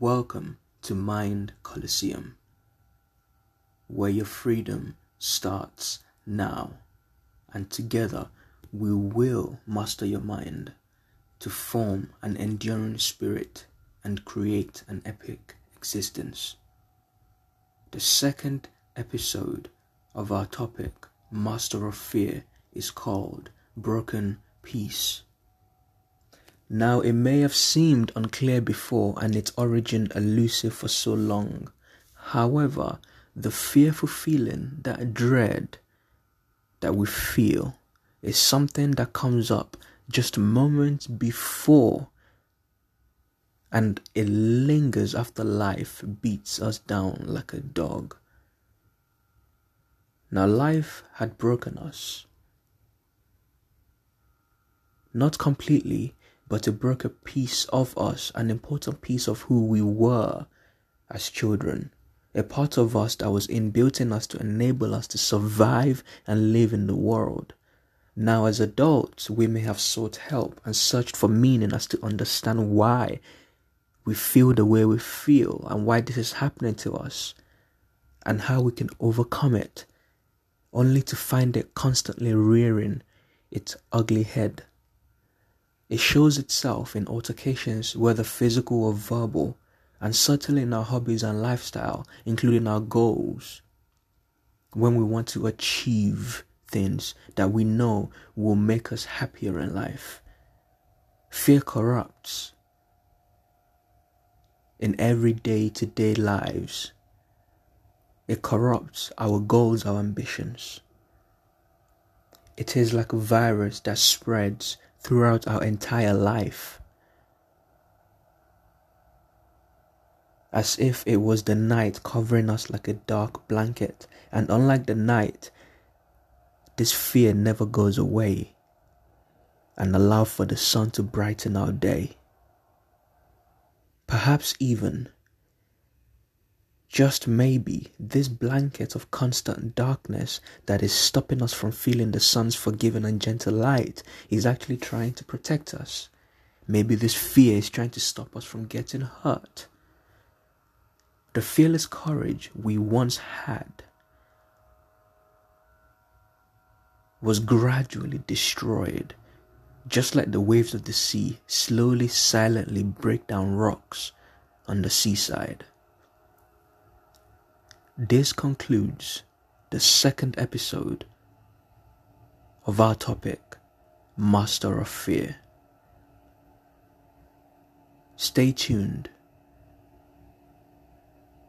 Welcome to Mind Coliseum, where your freedom starts now, and together we will master your mind to form an enduring spirit and create an epic existence. The second episode of our topic, Master of Fear, is called Broken Piece. Now, it may have seemed unclear before and its origin elusive for so long. However, the fearful feeling, that dread that we feel, is something that comes up just moments before and it lingers after life beats us down like a dog. Now, life had broken us. Not completely, but it broke a piece of us, an important piece of who we were as children, a part of us that was inbuilt in us to enable us to survive and live in the world. Now, as adults, we may have sought help and searched for meaning as to understand why we feel the way we feel and why this is happening to us and how we can overcome it, only to find it constantly rearing its ugly head. It shows itself in altercations, whether physical or verbal, and certainly in our hobbies and lifestyle, including our goals. When we want to achieve things that we know will make us happier in life. Fear corrupts in every day to day lives. It corrupts our goals, our ambitions. It is like a virus that spreads throughout our entire life. As if it was the night covering us like a dark blanket, and unlike the night, this fear never goes away and allow for the sun to brighten our day. Perhaps even, just maybe, this blanket of constant darkness that is stopping us from feeling the sun's forgiving and gentle light is actually trying to protect us. Maybe this fear is trying to stop us from getting hurt. The fearless courage we once had was gradually destroyed just like the waves of the sea slowly, silently break down rocks on the seaside. This concludes the second episode of our topic, Master of Fear. Stay tuned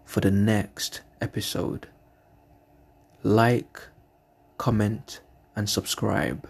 for the next episode. Like, comment, and subscribe.